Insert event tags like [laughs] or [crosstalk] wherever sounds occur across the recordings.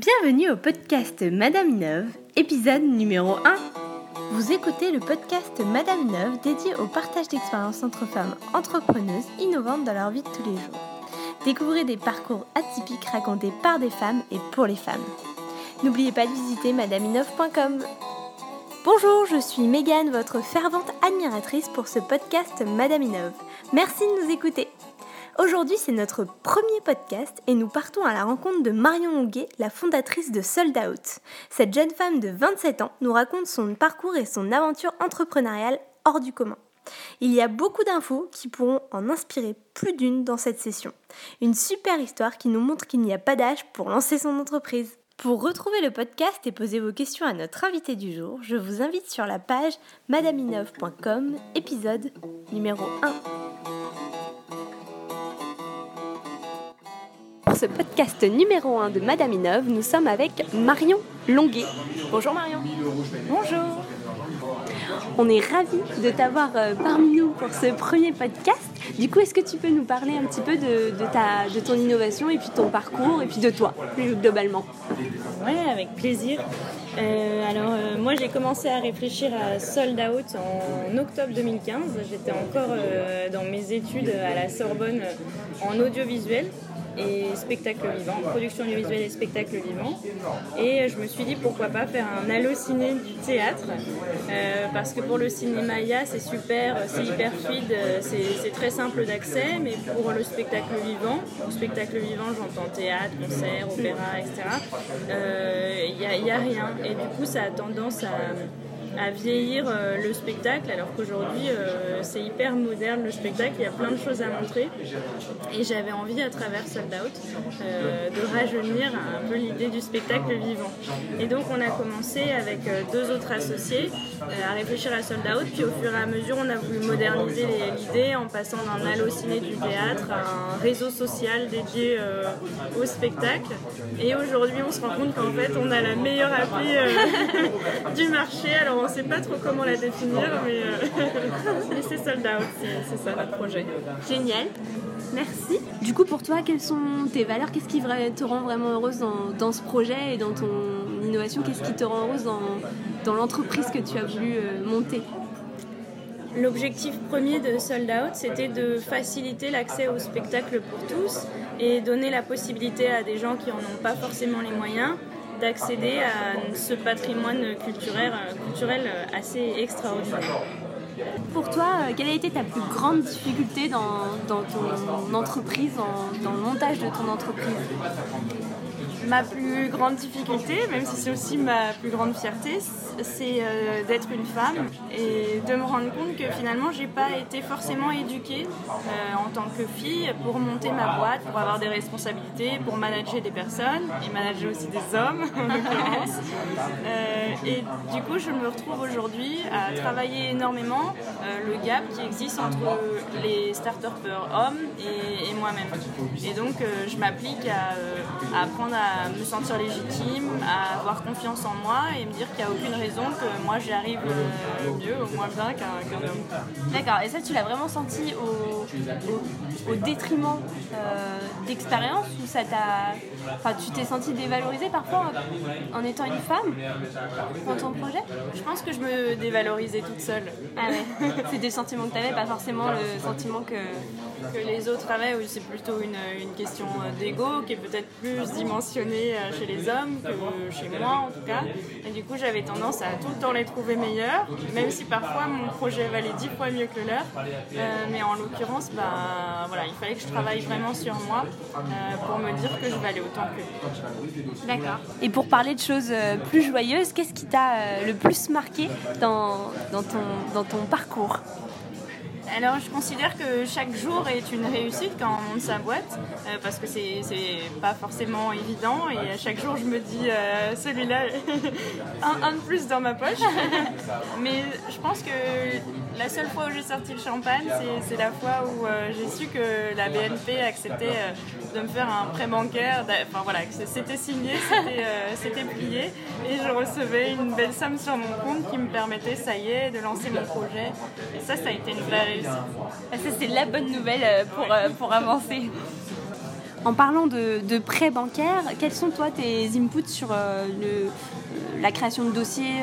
Bienvenue au podcast Madame Innove, épisode numéro 1. Vous écoutez le podcast Madame Innove dédié au partage d'expériences entre femmes entrepreneuses innovantes dans leur vie de tous les jours. Découvrez des parcours atypiques racontés par des femmes et pour les femmes. N'oubliez pas de visiter madameinove.com. Bonjour, je suis Megan, votre fervente admiratrice pour ce podcast Madame Innove. Merci de nous écouter. Aujourd'hui, c'est notre premier podcast et nous partons à la rencontre de Marion Longuet, la fondatrice de Sold Out. Cette jeune femme de 27 ans nous raconte son parcours et son aventure entrepreneuriale hors du commun. Il y a beaucoup d'infos qui pourront en inspirer plus d'une dans cette session. Une super histoire qui nous montre qu'il n'y a pas d'âge pour lancer son entreprise. Pour retrouver le podcast et poser vos questions à notre invité du jour, je vous invite sur la page madaminov.com, épisode numéro 1. Ce podcast numéro 1 de Madame Inov, nous sommes avec Marion Longuet. Bonjour Marion. Bonjour. On est ravis de t'avoir euh, parmi nous pour ce premier podcast. Du coup, est-ce que tu peux nous parler un petit peu de, ta, de ton innovation et puis ton parcours et puis de toi, plus globalement? Oui, avec plaisir. Euh, alors, euh, moi, j'ai commencé à réfléchir à Sold Out en octobre 2015. J'étais encore dans mes études à la Sorbonne en audiovisuel et spectacle vivant, production audiovisuelle et spectacle vivant. Et je me suis dit pourquoi pas faire un halluciné du théâtre, euh, parce que pour le cinéma IA c'est super, c'est hyper fluide, c'est très simple d'accès, mais pour le spectacle vivant, le spectacle vivant j'entends théâtre, concert, opéra, etc., il n'y y a rien. Et du coup ça a tendance à à vieillir euh, le spectacle, alors qu'aujourd'hui euh, c'est hyper moderne le spectacle, il y a plein de choses à montrer. Et j'avais envie à travers Sold Out euh, de rajeunir un peu l'idée du spectacle vivant. Et donc on a commencé avec deux autres associés à réfléchir à Sold Out, puis au fur et à mesure on a voulu moderniser l'idée en passant d'un halluciné du théâtre à un réseau social dédié au spectacle. Et aujourd'hui on se rend compte qu'en fait on a la meilleure appli [laughs] du marché. Alors on ne sait pas trop comment la définir, mais, euh, [laughs] c'est sold out, c'est ça notre projet. Génial. Merci. Du coup, pour toi, quelles sont tes valeurs? Qu'est-ce qui te rend vraiment heureuse dans, ce projet et dans ton innovation? Qu'est-ce qui te rend heureuse dans, l'entreprise que tu as voulu euh, monter? L'objectif premier de Sold Out, c'était de faciliter l'accès au spectacle pour tous et donner la possibilité à des gens qui n'en ont pas forcément les moyens d'accéder à ce patrimoine culturel, culturel assez extraordinaire. Pour toi, quelle a été ta plus grande difficulté dans, ton entreprise, dans le montage de ton entreprise? Ma plus grande difficulté, même si c'est aussi ma plus grande fierté, c'est euh, d'être une femme et de me rendre compte que finalement j'ai pas été forcément éduquée euh, en tant que fille pour monter ma boîte, pour avoir des responsabilités, pour manager des personnes et manager aussi des hommes. [laughs] Euh, et du coup je me retrouve aujourd'hui à travailler énormément le gap qui existe entre les start hommes et, moi-même. Et donc je m'applique à apprendre à me sentir légitime, à avoir confiance en moi et me dire qu'il n'y a aucune raison que moi j'y arrive euh, mieux ou moins bien qu'un homme. D'accord, et ça tu l'as vraiment senti au, au, détriment euh, d'expérience ou ça t'a. Enfin, tu t'es senti dévalorisée parfois en, étant une femme dans ton projet? Je pense que je me dévalorisais toute seule. Ah ouais, [laughs] c'était le sentiment que tu avais, pas forcément le sentiment que. Que les autres avaient, oui, c'est plutôt une, une question d'ego qui est peut-être plus dimensionnée euh, chez les hommes que chez moi en tout cas. Et du coup, j'avais tendance à tout le temps les trouver meilleurs, même si parfois mon projet valait dix fois mieux que le leur. Euh, mais en l'occurrence, bah, voilà, il fallait que je travaille vraiment sur moi euh, pour me dire que je valais autant D'accord. Et pour parler de choses plus joyeuses, qu'est-ce qui t'a le plus marqué dans, dans, ton, dans ton parcours? Alors je considère que chaque jour est une réussite quand on monte sa boîte euh, parce que c'est pas forcément évident et à chaque jour je me dis euh, celui-là [laughs] un, de plus dans ma poche. [laughs] Mais je pense que la seule fois où j'ai sorti le champagne c'est la fois où euh, j'ai su que la BNP acceptait de me faire un prêt bancaire. Enfin voilà, c'était signé, c'était plié et je recevais une belle somme sur mon compte qui me permettait, ça y est, de lancer mon projet. Et ça, ça a été une vraie réussite. Ah, ça, c'est la bonne nouvelle euh, pour, euh, pour avancer. En parlant de, prêts bancaires, quels sont toi tes inputs sur le, la création de dossiers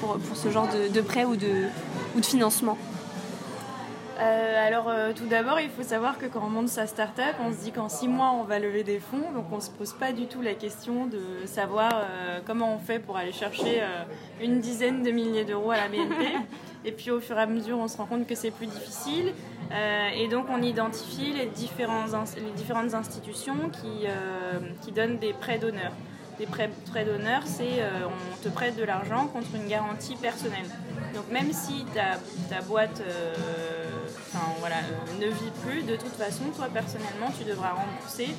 pour, pour, ce genre de, de prêt ou de, ou de financement euh, alors euh, tout d'abord, il faut savoir que quand on monte sa start-up, on se dit qu'en six mois, on va lever des fonds. Donc on ne se pose pas du tout la question de savoir euh, comment on fait pour aller chercher une dizaine de milliers d'euros à la BNP. [laughs] et puis au fur et à mesure, on se rend compte que c'est plus difficile. et donc on identifie les, différents les différentes institutions qui, qui donnent des prêts d'honneur. Des prêts, d'honneur, c'est on te prête de l'argent contre une garantie personnelle. Donc même si ta, ta boîte voilà, ne vit plus, de toute façon, toi personnellement, tu devras rembourser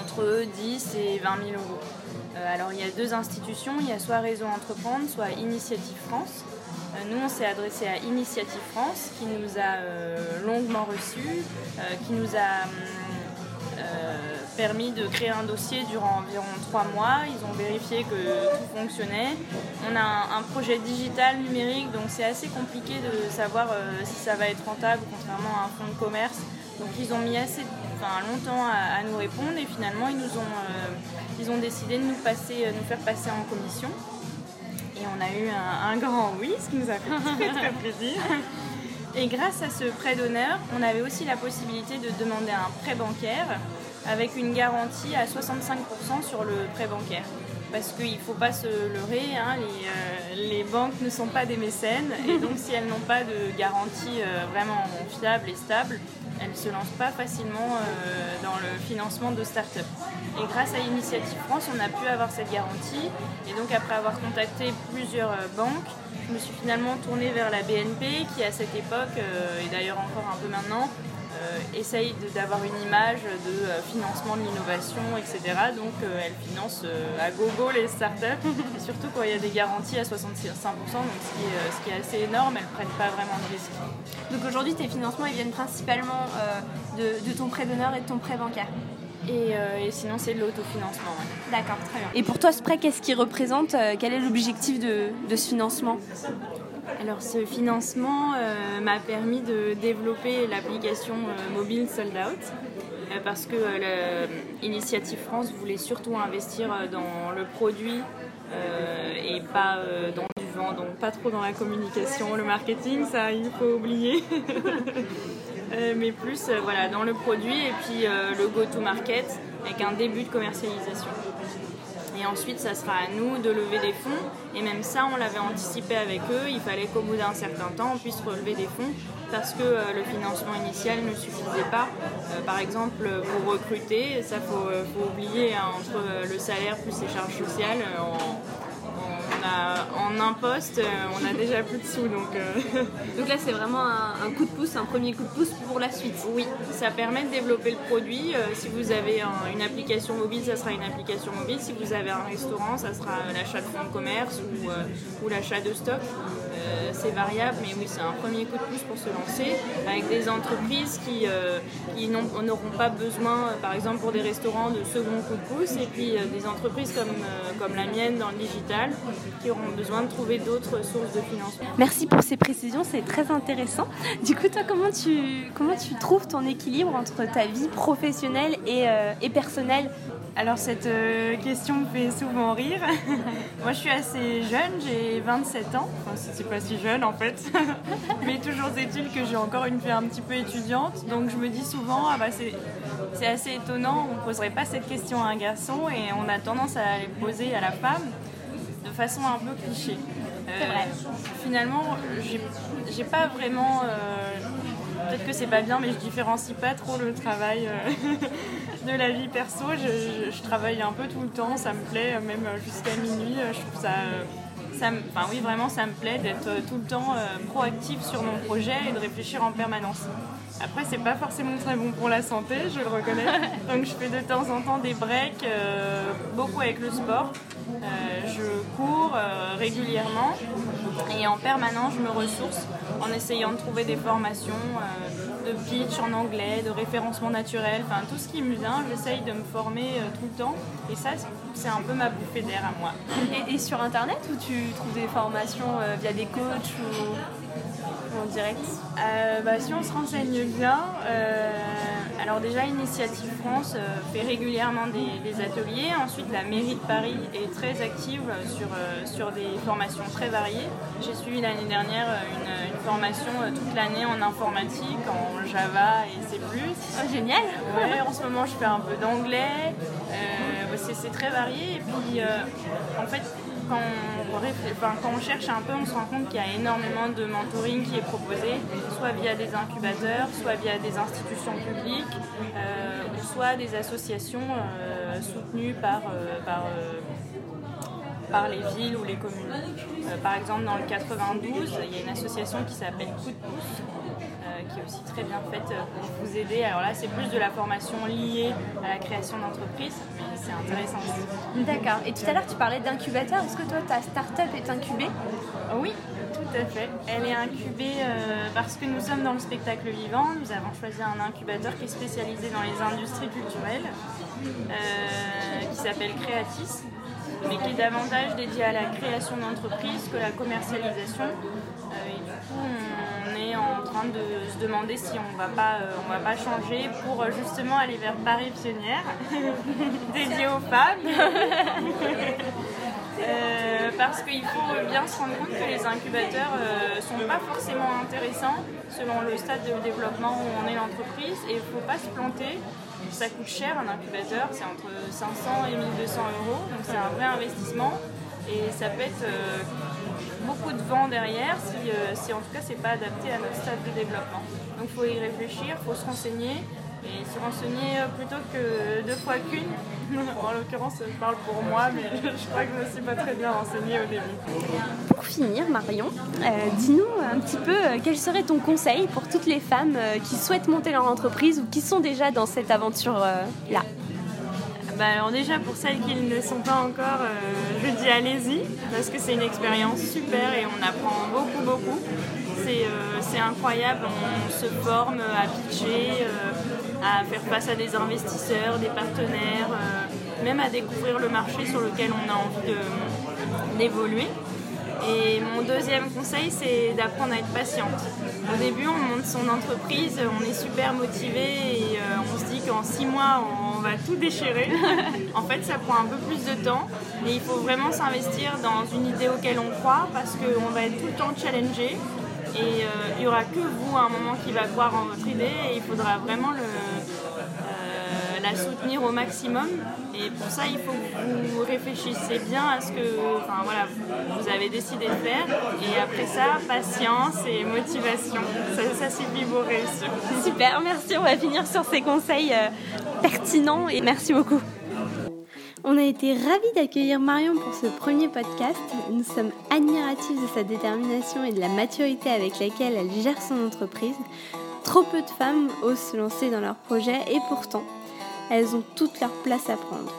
entre 10 et 20 000 euros. Euh, alors il y a deux institutions, il y a soit Réseau Entreprendre, soit Initiative France. Euh, nous, on s'est adressé à Initiative France, qui nous a euh, longuement reçus, qui nous a permis de créer un dossier durant environ trois mois. Ils ont vérifié que tout fonctionnait. On a un, projet digital numérique, donc c'est assez compliqué de savoir euh, si ça va être rentable, contrairement à un fonds de commerce. Donc ils ont mis assez enfin, longtemps à, nous répondre et finalement ils nous ont, euh, ils ont décidé de nous, passer, nous faire passer en commission. Et on a eu un, un grand oui, ce qui nous a fait très très plaisir. Et grâce à ce prêt d'honneur, on avait aussi la possibilité de demander un prêt bancaire avec une garantie à 65% sur le prêt bancaire. Parce qu'il ne faut pas se leurrer, hein, euh, les, banques ne sont pas des mécènes, et donc si elles n'ont pas de garantie euh, vraiment fiable et stable, elles ne se lancent pas facilement euh, dans le financement de start-up. Et grâce à Initiative France, on a pu avoir cette garantie, et donc après avoir contacté plusieurs banques, je me suis finalement tournée vers la BNP qui à cette époque, et d'ailleurs encore un peu maintenant, euh, essaye d'avoir une image de euh, financement de l'innovation, etc. Donc euh, elle finance à gogo les startups, [laughs] et surtout quand il y a des garanties à 65%, donc ce qui, est, ce qui est assez énorme, elles ne prennent pas vraiment de risques. Donc aujourd'hui, tes financements ils viennent principalement de, ton prêt d'honneur et de ton prêt bancaire? Et, sinon, c'est de l'autofinancement. D'accord, très bien. Et pour toi, ce prêt, qu'est-ce qu'il représente Quel est l'objectif de, de, ce financement? Alors ce financement euh, m'a permis de développer l'application euh, mobile Sold Out euh, parce que l'Initiative France voulait surtout investir dans le produit et pas dans du vent, donc pas trop dans la communication, le marketing, ça il faut oublier. [laughs] mais plus voilà, dans le produit et puis le go-to-market avec un début de commercialisation. Et ensuite, ça sera à nous de lever des fonds. Et même ça, on l'avait anticipé avec eux. Il fallait qu'au bout d'un certain temps, on puisse relever des fonds parce que euh, le financement initial ne suffisait pas. Euh, par exemple, pour recruter, ça faut, euh, faut oublier hein, entre le salaire plus les charges sociales. En un poste, on a déjà plus de sous. Donc, [laughs] donc là, c'est vraiment un, coup de pouce, un premier coup de pouce pour la suite. Oui, ça permet de développer le produit. si vous avez une application mobile, ça sera une application mobile. Si vous avez un restaurant, ça sera l'achat de fonds de commerce ou, ou l'achat de stock. Euh, c'est variable, mais oui, c'est un premier coup de pouce pour se lancer avec des entreprises qui, euh, n'auront pas besoin, euh, par exemple pour des restaurants, de second coup de pouce, et puis des entreprises comme, comme la mienne dans le digital qui auront besoin de trouver d'autres sources de financement. Merci pour ces précisions, c'est très intéressant. Du coup, toi, comment tu, comment tu trouves ton équilibre entre ta vie professionnelle et, et personnelle? Alors cette question me fait souvent rire. [laughs] Moi je suis assez jeune, j'ai 27 ans. Enfin, c'est pas si jeune en fait. [laughs] Mais toujours est-il que j'ai encore une vie un petit peu étudiante. Donc je me dis souvent, ah bah c'est assez étonnant, on ne poserait pas cette question à un garçon et on a tendance à les poser à la femme façon un peu cliché. Euh, vrai. Finalement, j'ai pas vraiment. Euh, peut-être que c'est pas bien, mais je différencie pas trop le travail euh, [laughs] de la vie perso. Je, je, travaille un peu tout le temps, ça me plaît, même jusqu'à minuit. Je trouve ça enfin oui, vraiment, ça me plaît d'être tout le temps proactive sur mon projet et de réfléchir en permanence. Après, c'est pas forcément très bon pour la santé, je le reconnais. [laughs] Donc, je fais de temps en temps des breaks, euh, beaucoup avec le sport. Je cours régulièrement et en permanence, je me ressource en essayant de trouver des formations de pitch en anglais, de référencement naturel, enfin tout ce qui me vient, j'essaye de me former tout le temps. Et ça, c'est un peu ma bouffée d'air à moi. Et, sur internet où tu trouves des formations euh, via des coachs ou, en direct? Euh, bah, Si on se renseigne bien, euh, alors déjà, Initiative France euh, fait régulièrement des, ateliers. Ensuite, la mairie de Paris est très active sur, euh, sur des formations très variées. J'ai suivi l'année dernière une, formation toute l'année en informatique, en Java et C+. Oh, génial ouais, En ce moment, je fais un peu d'anglais. c'est très varié. Et puis, en fait, quand on, cherche un peu, on se rend compte qu'il y a énormément de mentoring qui est proposé, soit via des incubateurs, soit via des institutions publiques, euh, soit des associations euh, soutenues par, euh, par, les villes ou les communes. par exemple, dans le 92, il y a une association qui s'appelle Coup de pouce, qui est aussi très bien faite pour vous aider. Alors là, c'est plus de la formation liée à la création d'entreprise, mais c'est intéressant aussi. D'accord. Et tout à l'heure, tu parlais d'incubateur. Est-ce que toi, ta start-up est incubée? Oui, tout à fait. Elle est incubée euh, parce que nous sommes dans le spectacle vivant. Nous avons choisi un incubateur qui est spécialisé dans les industries culturelles, euh, qui s'appelle Creatis, mais qui est davantage dédié à la création d'entreprises que la commercialisation. Euh, et du coup, en de se demander si on va pas, euh, on va pas changer pour euh, justement aller vers Paris Pionnière, [laughs] dédié aux femmes. [laughs] Euh, parce qu'il faut bien se rendre compte que les incubateurs ne sont pas forcément intéressants selon le stade de développement où on est l'entreprise et il ne faut pas se planter. Ça coûte cher un incubateur, c'est entre 500 et 1200 euros, donc c'est un vrai investissement et ça peut être beaucoup de vent derrière euh, si, en tout cas c'est pas adapté à notre stade de développement. Donc il faut y réfléchir, il faut se renseigner et se renseigner euh, plutôt que deux fois qu'une. [laughs] en l'occurrence, je parle pour moi, mais [laughs] je crois que je ne suis pas très bien renseignée au début. Pour finir, Marion, euh, dis-nous un petit peu quel serait ton conseil pour toutes les femmes qui souhaitent monter leur entreprise ou qui sont déjà dans cette aventure-là bah, alors déjà pour celles qui ne sont pas encore, euh, je dis allez-y parce que c'est une expérience super et on apprend beaucoup beaucoup. C'est euh, incroyable, on se forme à pitcher, euh, à faire face à des investisseurs, des partenaires, même à découvrir le marché sur lequel on a envie d'évoluer. Et mon deuxième conseil, c'est d'apprendre à être patiente. Au début, on monte son entreprise, on est super motivé et on se dit qu'en six mois, on va tout déchirer. [laughs] en fait, ça prend un peu plus de temps et il faut vraiment s'investir dans une idée auquel on croit parce qu'on va être tout le temps challengé et euh, il n'y aura que vous à un moment qui va croire en votre idée et il faudra vraiment le, euh, la soutenir au maximum. Et pour ça, il faut que vous réfléchissiez bien à ce que enfin, voilà, vous avez décidé de faire. Et après ça, patience et motivation. Ça, ça suffit pour réussir. Super, merci. On va finir sur ces conseils euh, pertinents et merci beaucoup. On a été ravis d'accueillir Marion pour ce premier podcast. Nous sommes admiratifs de sa détermination et de la maturité avec laquelle elle gère son entreprise. Trop peu de femmes osent se lancer dans leurs projets et pourtant, elles ont toute leur place à prendre.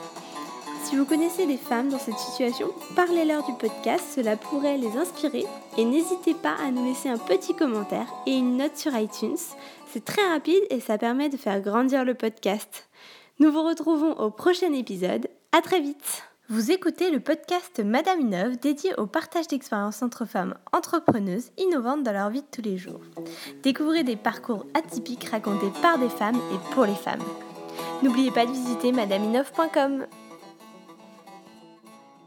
Si vous connaissez des femmes dans cette situation, parlez-leur du podcast, cela pourrait les inspirer et n'hésitez pas à nous laisser un petit commentaire et une note sur iTunes. C'est très rapide et ça permet de faire grandir le podcast. Nous vous retrouvons au prochain épisode. À très vite. Vous écoutez le podcast Madame Innove dédié au partage d'expériences entre femmes entrepreneuses innovantes dans leur vie de tous les jours. Découvrez des parcours atypiques racontés par des femmes et pour les femmes. N'oubliez pas de visiter madameinov.com.